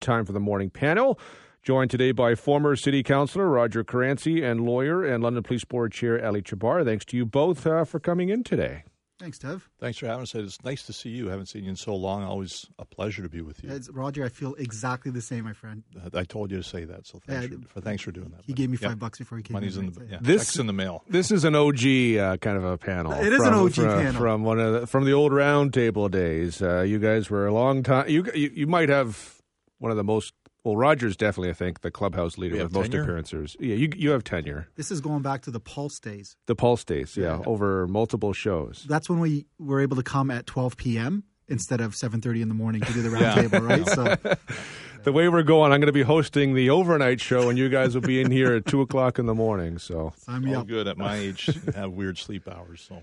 Time for the morning panel. Joined today by former City Councillor Roger Caranci and lawyer and London Police Board Chair Ali Chahbar. Thanks to you both uh, for coming in today. Thanks, Dev. Thanks for having us. It's nice to see you. I haven't seen you in so long. Always a pleasure to be with you. It's, Roger, I feel exactly the same, my friend. I told you to say that, so thanks, Yeah, for, for, thanks for doing that. He gave me five bucks before he came Money's in. in the yeah, This- checks in the mail. This is an OG uh, kind of a panel. It is an OG from, panel. from one of the, from the old round table days. Uh, you guys were a long time. You, you you might have one of the most. Well, Roger's definitely, I think, the clubhouse leader We with have most tenure? appearances. Yeah, you you have tenure. This is going back to the Pulse days. The Pulse days, yeah, Yeah. over multiple shows. That's when we were able to come at 12 p.m. instead of 7.30 in the morning to do the roundtable, Yeah. right? So The way we're going, I'm going to be hosting the overnight show, and you guys will be in here at two o'clock in the morning. So, I'm All up. good at my age. have weird sleep hours. So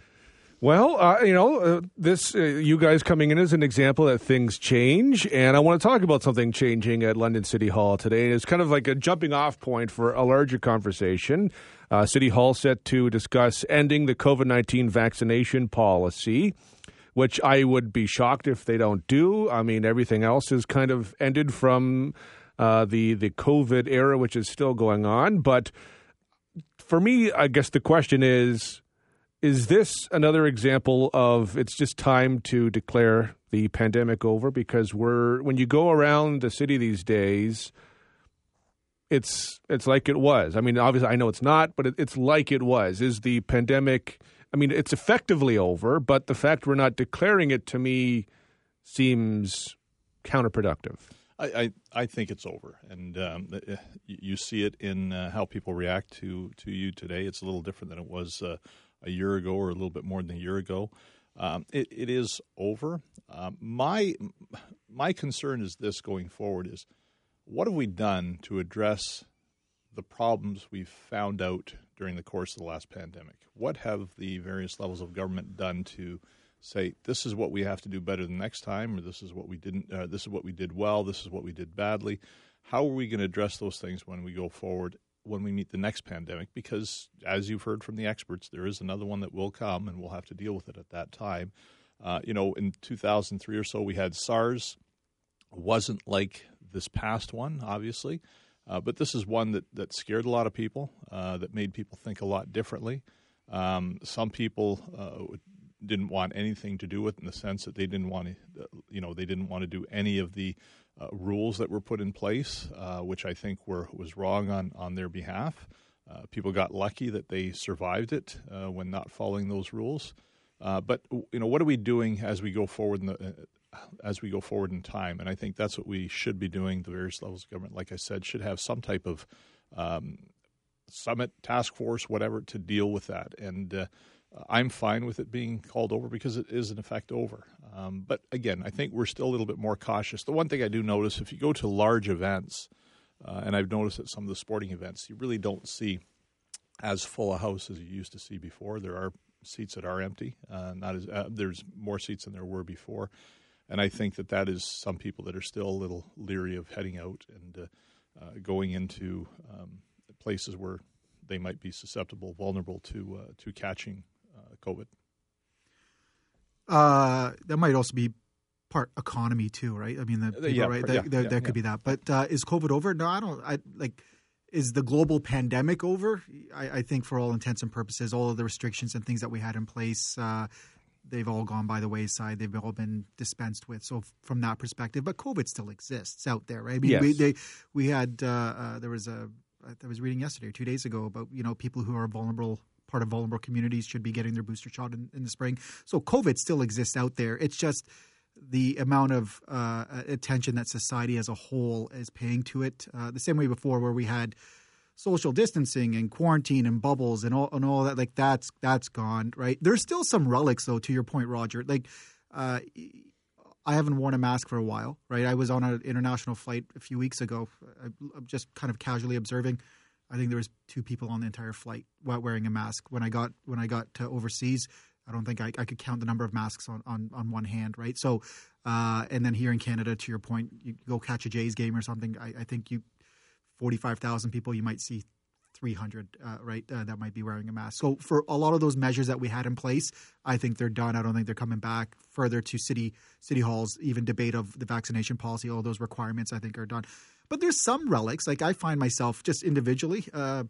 well, uh, you know, uh, this uh, you guys coming in is an example that things change, and I want to talk about something changing at London City Hall today. It's kind of like a jumping off point for a larger conversation. Uh, City Hall set to discuss ending the COVID nineteen vaccination policy. Which I would be shocked if they don't do. I mean, everything else is kind of ended from uh, the the COVID era, which is still going on. But for me, I guess the question is is this another example of it's just time to declare the pandemic over? Because we're when you go around the city these days it's it's like it was. I mean obviously i know it's not but it, it's like it was. Is the pandemic i mean it's effectively over but the fact we're not declaring it to me seems counterproductive. I, I, I think it's over, and um, uh, you you see it in uh, how people react to, to you today. It's a little different than it was uh, a year ago, or a little bit more than a year ago. Um, it, it is over. Um, my my concern is this going forward: is what have we done to address the problems we've found out during the course of the last pandemic? What have the various levels of government done to say this is what we have to do better the next time, or this is what we didn't, uh, this is what we did well, this is what we did badly? How are we going to address those things when we go forward? When we meet the next pandemic, because as you've heard from the experts, there is another one that will come, and we'll have to deal with it at that time. Uh, you know, in 2003 or so, we had SARS. wasn't like this past one, obviously, uh, but this is one that, that scared a lot of people, uh, that made people think a lot differently. Um, some people uh, didn't want anything to do with it in the sense that they didn't want to, you know, they didn't want to do any of the uh, rules that were put in place, uh, which I think were was wrong on on their behalf. Uh, people got lucky that they survived it uh, when not following those rules. Uh, but you know, what are we doing as we go forward in the uh, as we go forward in time? And I think that's what we should be doing. The various levels of government, like I said, should have some type of um, summit, task force, whatever, to deal with that. And I'm fine with it being called over because it is in effect over. Um, but again, I think we're still a little bit more cautious. The one thing I do notice, if you go to large events, uh, and I've noticed at some of the sporting events, you really don't see as full a house as you used to see before. There are seats that are empty. Uh, not as uh, there's more seats than there were before, and I think that that is some people that are still a little leery of heading out and uh, uh, going into um, places where they might be susceptible, vulnerable to uh, to catching COVID. Uh, that might also be part economy too, right? I mean, the Uh, people, yeah, right? yeah, There, there, yeah, there could be that. But uh, is COVID over? No, I don't. I like. Is the global pandemic over? I, I think for all intents and purposes, all of the restrictions and things that we had in place, uh, they've all gone by the wayside. They've all been dispensed with. So from that perspective, but COVID still exists out there, right? I mean, we Yes. they, we had uh, uh, there was a I was reading yesterday or two days ago about you know people who are vulnerable part of vulnerable communities should be getting their booster shot in, in the spring. So COVID still exists out there. It's just the amount of uh, attention that society as a whole is paying to it. Uh, the same way before, where we had social distancing and quarantine and bubbles and all and all that. Like that's that's gone. Right. There's still some relics though. To your point, Roger. Like. Uh, I haven't worn a mask for a while, right? I was on an international flight a few weeks ago. I'm just kind of casually observing. I think there was two people on the entire flight wearing a mask. When I got when I got to overseas, I don't think I, I could count the number of masks on, on, on one hand, right? So, uh, and then here in Canada, to your point, you go catch a Jays game or something. I, I think you forty five thousand people, you might see 300, uh, right, uh, that might be wearing a mask. So for a lot of those measures that we had in place, I think they're done. I don't think they're coming back further to city city halls. Even debate of the vaccination policy, all those requirements, I think, are done. But there's some relics. Like I find myself just individually. Uh,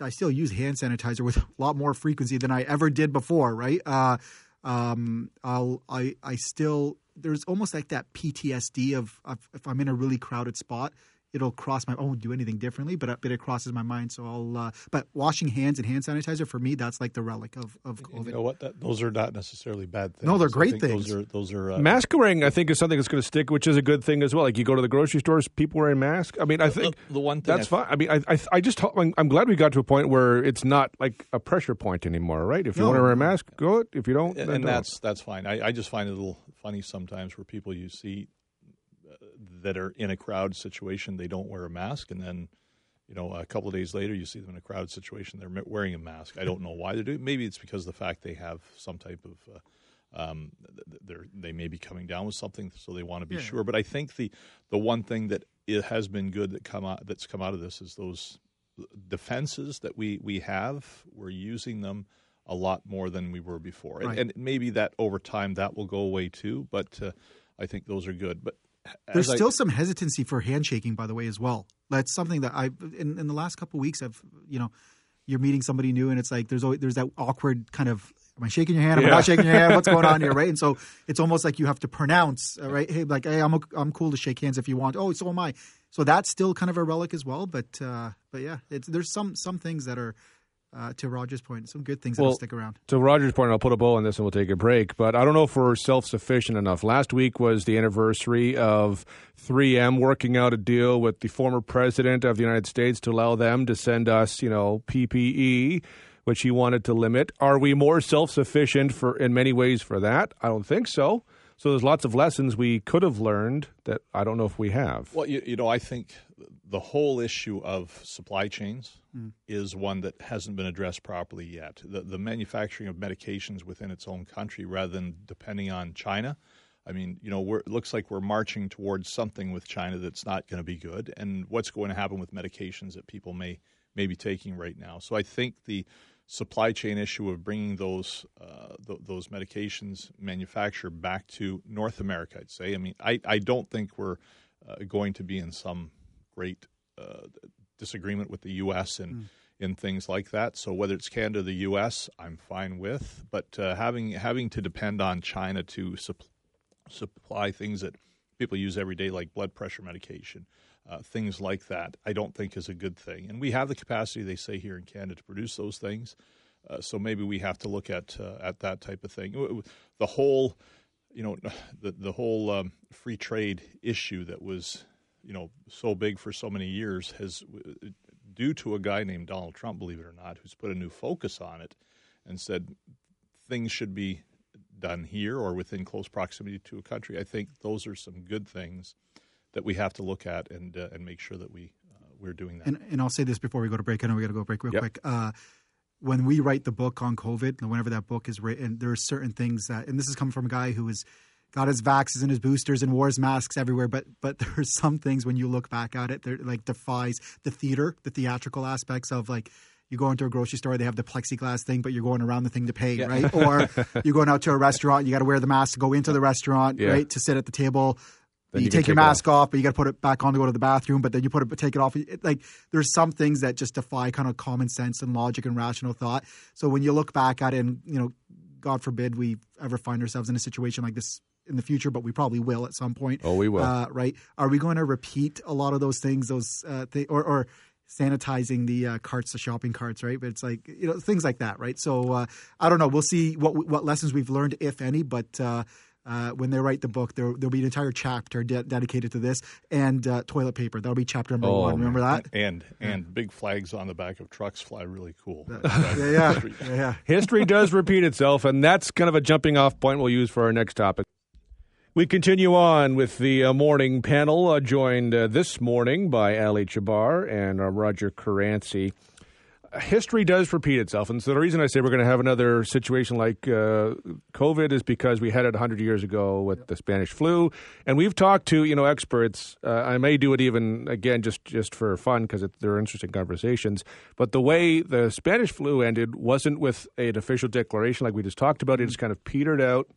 I still use hand sanitizer with a lot more frequency than I ever did before, right? Uh, um, I'll, I, I still, there's almost like that PTSD of, of if I'm in a really crowded spot, it'll cross my. I won't do anything differently, but but it crosses my mind. So I'll. Uh, but washing hands and hand sanitizer for me, that's like the relic of of COVID. You know what? That, those are not necessarily bad things. No, they're great things. Those are those are uh, mask wearing. I think is something that's going to stick, which is a good thing as well. Like you go to the grocery stores, people wearing masks. I mean, I think the, the one thing that's fine. I mean, I I, I just I'm, I'm, glad we got to a point where it's not like a pressure point anymore, right? If you no. want to wear a mask, go it. If you don't, and, and that's that's fine. I, I just find it a little funny sometimes where people you see that are in a crowd situation, they don't wear a mask, and then you know a couple of days later, you see them in a crowd situation, they're wearing a mask. I don't know why they're do. Maybe it's because of the fact they have some type of uh, um, they may be coming down with something, so they want to be yeah. sure. But I think the the one thing that it has been good that come out that's come out of this is those defenses that we we have. We're using them a lot more than we were before, right. and, and, maybe that over time that will go away too. But uh, I think those are good. But there's still I, some hesitancy for handshaking, by the way, as well. That's something that I in, in the last couple of weeks I've you know you're meeting somebody new and it's like there's always, there's that awkward kind of am I shaking your hand? Am yeah. I not shaking your hand? What's going on here, right? And so it's almost like you have to pronounce, uh, right? Hey, like hey, I'm I'm cool to shake hands if you want. Oh, so am I. So that's still kind of a relic as well. But uh, but yeah, there's some some things that are uh, to Roger's point, some good things well, that'll stick around. To Roger's point, I'll put a bow on this and we'll take a break. But I don't know if we're self sufficient enough. Last week was the anniversary of 3M working out a deal with the former president of the United States to allow them to send us, you know, PPE, which he wanted to limit. Are we more self sufficient for in many ways for that? I don't think so. So there's lots of lessons we could have learned that I don't know if we have. Well, you, you know, I think the whole issue of supply chains mm. is one that hasn't been addressed properly yet. The, the manufacturing of medications within its own country rather than depending on China. I mean, you know, it looks like we're marching towards something with China that's not going to be good. And what's going to happen with medications that people may may be taking right now? So I think the supply chain issue of bringing those uh, th- those medications manufactured back to North America, I'd say. I mean, I, I don't think we're uh, going to be in some great uh, disagreement with the U.S. and. Mm. In things like that, so whether it's Canada, or the U.S., I'm fine with. But uh, having having to depend on China to sup- supply things that people use every day, like blood pressure medication, uh, things like that, I don't think is a good thing. And we have the capacity, they say here in Canada, to produce those things. Uh, so maybe we have to look at uh, at that type of thing. The whole, you know, the the whole um, free trade issue that was you know so big for so many years has due to a guy named Donald Trump, believe it or not, who's put a new focus on it and said things should be done here or within close proximity to a country. I think those are some good things that we have to look at and uh, and make sure that we uh, we're doing that. And, and I'll say this before we go to break. I know we got to go break real yep. quick. Uh, when we write the book on COVID, whenever that book is written, there are certain things that, and this is coming from a guy who has got his vaxes and his boosters and wears masks everywhere. But but there are some things when you look back at it, that like defies the theater, the theatrical aspects of like you go into a grocery store, they have the plexiglass thing, but you're going around the thing to pay, yeah. right? Or you're going out to a restaurant, you got to wear the mask to go into the restaurant, yeah. right? To sit at the table. You, you, take, take your mask off. off, but you got to put it back on to go to the bathroom. But then you put it, take it off. It, like there's some things that just defy kind of common sense and logic and rational thought. So when you look back at it, and you know, God forbid we ever find ourselves in a situation like this in the future, but we probably will at some point. Oh, we will. Uh, right? Are we going to repeat a lot of those things? Those uh, th- or, or sanitizing the uh, carts, the shopping carts, right? But it's like you know things like that, right? So uh, I don't know. We'll see what what lessons we've learned, if any. But uh, uh, when they write the book, there will be an entire chapter de- dedicated to this and uh, toilet paper. That'll be chapter number oh, one. Remember that? And and yeah. big flags on the back of trucks fly really cool. yeah, yeah, yeah. History does repeat itself, and that's kind of a jumping off point we'll use for our next topic. We continue on with the uh, morning panel, uh, joined uh, this morning by Ali Chahbar and uh, Roger Caranci. History does repeat itself. And so the reason I say we're going to have another situation like uh, COVID is because we had it 100 years ago with the Spanish flu. And we've talked to, you know, experts. Uh, I may do it even again just, just for fun because they're interesting conversations. But the way the Spanish flu ended wasn't with an official declaration like we just talked about. It just kind of petered out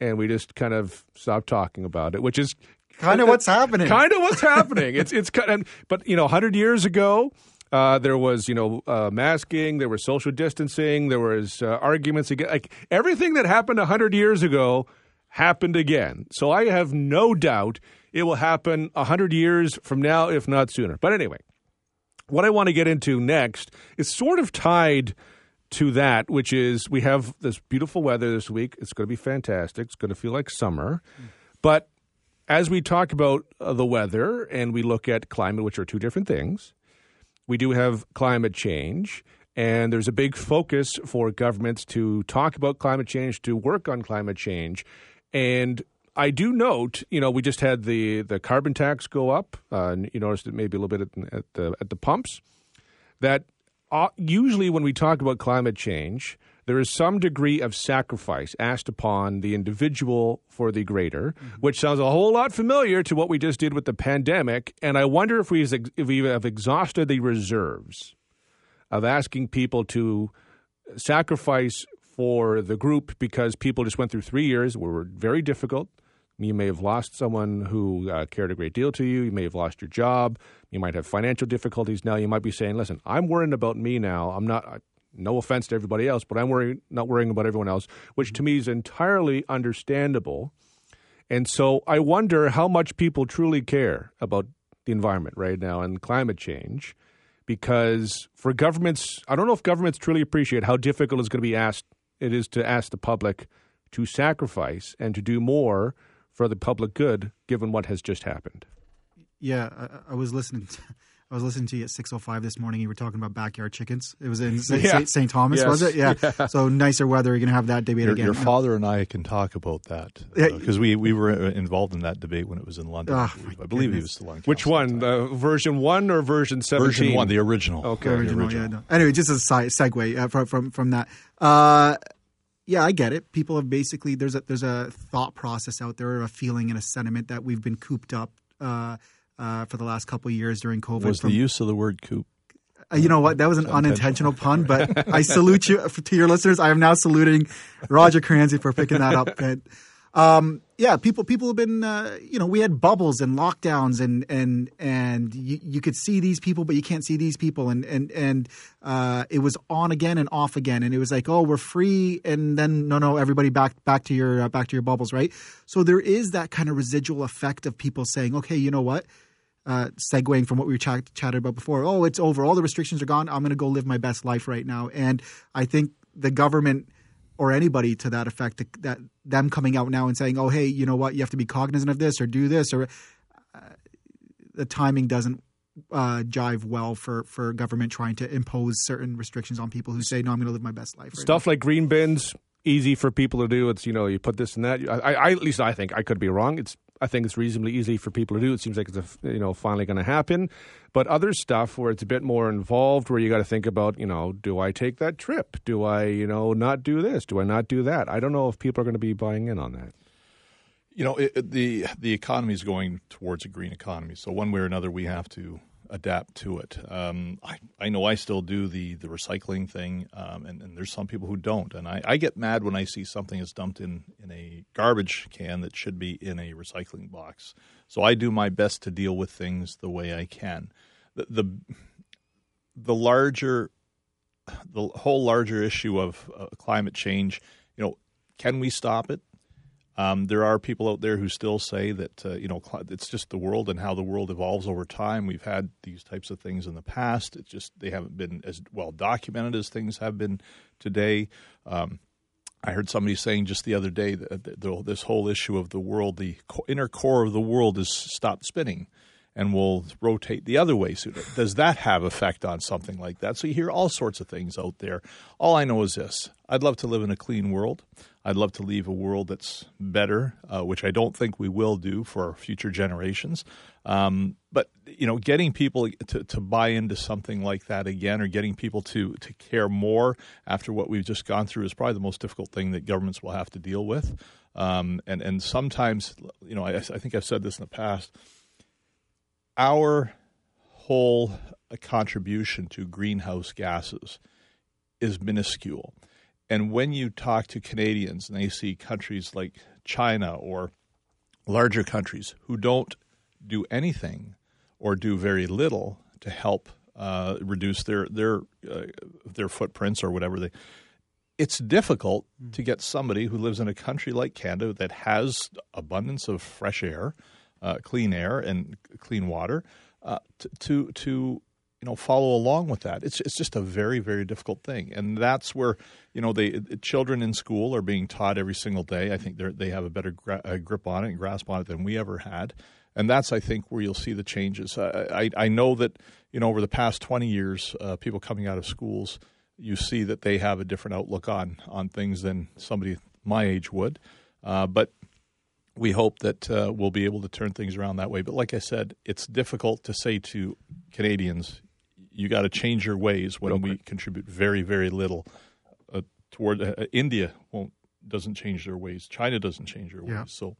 and we just kind of stopped talking about it, which is kind of what's happening. Kind of what's happening. It's it's kind of, but you know, 100 years ago, uh, there was, you know, uh, masking. There was social distancing. There was uh, arguments again. Like everything that happened hundred years ago happened again. So I have no doubt it will happen hundred years from now, if not sooner. But anyway, what I want to get into next is sort of tied to that, which is we have this beautiful weather this week. It's going to be fantastic. It's going to feel like summer, but as we talk about uh, the weather and we look at climate, which are two different things we do have climate change, and there's a big focus for governments to talk about climate change, to work on climate change. And I do note, you know, we just had the, the carbon tax go up. Uh, you noticed it maybe a little bit at, at the at the pumps. That uh, usually when we talk about climate change, there is some degree of sacrifice asked upon the individual for the greater, mm-hmm. which sounds a whole lot familiar to what we just did with the pandemic. And I wonder if we, if we have exhausted the reserves of asking people to sacrifice for the group because people just went through three years were very difficult. You may have lost someone who uh, cared a great deal to you. You may have lost your job. You might have financial difficulties now. You might be saying, "Listen, I'm worrying about me now. I'm not no offense to everybody else, but I'm worrying, not worrying about everyone else, which to me is entirely understandable. And so I wonder how much people truly care about the environment right now and climate change. Because for governments, I don't know if governments truly appreciate how difficult it's going to be asked it is to ask the public to sacrifice and to do more for the public good, given what has just happened. Yeah, I, I was listening. To, I was listening to you at 6:05 this morning. You were talking about backyard chickens. It was in St. Yeah. St. Thomas, yes. was it? Yeah. yeah. So nicer weather. You're going to have that debate your, again. Your father and I can talk about that because uh, we, we were involved in that debate when it was in London. Oh, I believe, I believe he was still on. Which one? Uh, version one or version 17? Version one, the original. Okay, the original. The original. Yeah, no. Anyway, just as a side segue uh, from, from from that. Uh, yeah, I get it. People have basically there's a there's a thought process out there, a feeling and a sentiment that we've been cooped up uh, for the last couple of years during COVID. Was from, the use of the word coop? Uh, you know what? That was an unintentional pun, but I salute you to your listeners. I am now saluting Roger Caranci for picking that up. And, um, yeah, people people have been uh, you know we had bubbles and lockdowns and and and you, you could see these people but you can't see these people and and and uh, it was on again and off again and it was like oh we're free and then no no everybody back back to your uh, back to your bubbles right so there is that kind of residual effect of people saying okay you know what uh, segueing from what we ch- chatted about before. Oh, it's over. All the restrictions are gone. I'm going to go live my best life right now. And I think the government or anybody to that effect, that them coming out now and saying, "Oh, hey, you know what? You have to be cognizant of this or do this," or uh, the timing doesn't uh, jive well for for government trying to impose certain restrictions on people who say, "No, I'm going to live my best life." Right Stuff now. like green bins, easy for people to do. It's you know you put this and that. I, I at least I think I could be wrong. It's I think it's reasonably easy for people to do. It seems like it's a, you know finally going to happen. But other stuff where it's a bit more involved, where you got to think about, you know, do I take that trip? Do I, you know, not do this? Do I not do that? I don't know if people are going to be buying in on that. You know, it, the the economy is going towards a green economy. So one way or another, we have to adapt to it. Um, I, I know I still do the, the recycling thing, um, and, and, there's some people who don't. And I, I, get mad when I see something is dumped in, in a garbage can that should be in a recycling box. So I do my best to deal with things the way I can. The, the, the larger, the whole larger issue of uh, climate change, you know, can we stop it? Um, there are people out there who still say that uh, you know it's just the world and how the world evolves over time. We've had these types of things in the past. It's just they haven't been as well documented as things have been today. Um, I heard somebody saying just the other day that this whole issue of the world, the inner core of the world, is stopped spinning, and we'll rotate the other way sooner. Does that have effect on something like that? So you hear all sorts of things out there. All I know is this: I'd love to live in a clean world. I'd love to leave a world that's better, uh, which I don't think we will do for future generations. Um, but you know, getting people to, to buy into something like that again, or getting people to to care more after what we've just gone through, is probably the most difficult thing that governments will have to deal with. Um, and and sometimes, you know, I, I think I've said this in the past our whole contribution to greenhouse gases is minuscule. And when you talk to Canadians and they see countries like China or larger countries who don't do anything or do very little to help uh, reduce their their uh, their footprints or whatever they it's difficult to get somebody who lives in a country like Canada that has abundance of fresh air uh, clean air and clean water uh, to, to, you know follow along with that. It's it's just a very very difficult thing, and that's where you know they children in school are being taught every single day. I think they they have a better gra- grip on it and grasp on it than we ever had, and that's I think where you'll see the changes. I I, I know that you know over the past twenty years, uh, people coming out of schools, you see that they have a different outlook on on things than somebody my age would, uh, but we hope that uh, we'll be able to turn things around that way. But like I said, it's difficult to say to Canadians, you got to change your ways when we contribute very, very little uh, toward uh, India won't doesn't change their ways. China doesn't change their Yeah. ways. So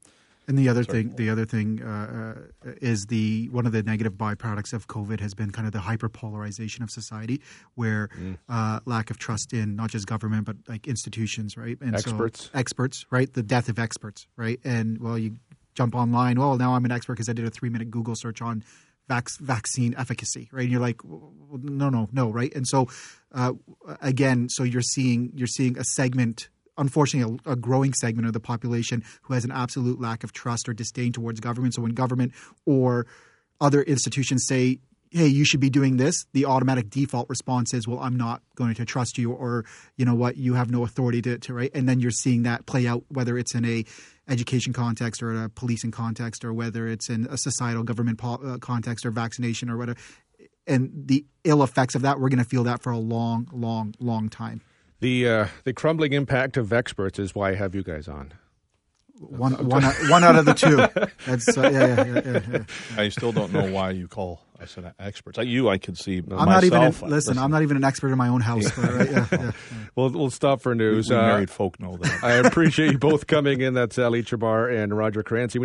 And the other Sorry. thing, the other thing uh, uh, is the one of the negative byproducts of COVID has been kind of the hyperpolarization of society, where Mm. uh, lack of trust in not just government but like institutions, right? And Experts. so, experts, right? The death of experts, right? And well, you jump online. Well, now I'm an expert because I did a three minute Google search on vac- vaccine efficacy, right? And you're like, no, no, no, right? And so uh, again, so you're seeing you're seeing a segment unfortunately a, a growing segment of the population who has an absolute lack of trust or disdain towards government. So when government or other institutions say, "Hey, you should be doing this," the automatic default response is, "Well, I'm not going to trust you," or you know what, you have no authority to, to right. And then you're seeing that play out, whether it's in a education context or a policing context, or whether it's in a societal government po- uh, context or vaccination or whatever. And the ill effects of that, we're going to feel that for a long, long, long time. The uh, the crumbling impact of experts is why I have you guys on. One, one, out- of the two. That's uh, yeah, yeah, yeah, yeah, yeah. I still don't know why you call us an experts. Like you, I could see. I'm not even. An, myself, uh, listen, I'm not even an expert in my own house. But, right, yeah, yeah. We'll we'll stop for We, news. we Uh, married folk know that. I appreciate you both coming in. That's Ali Chahbar and Roger Caranci.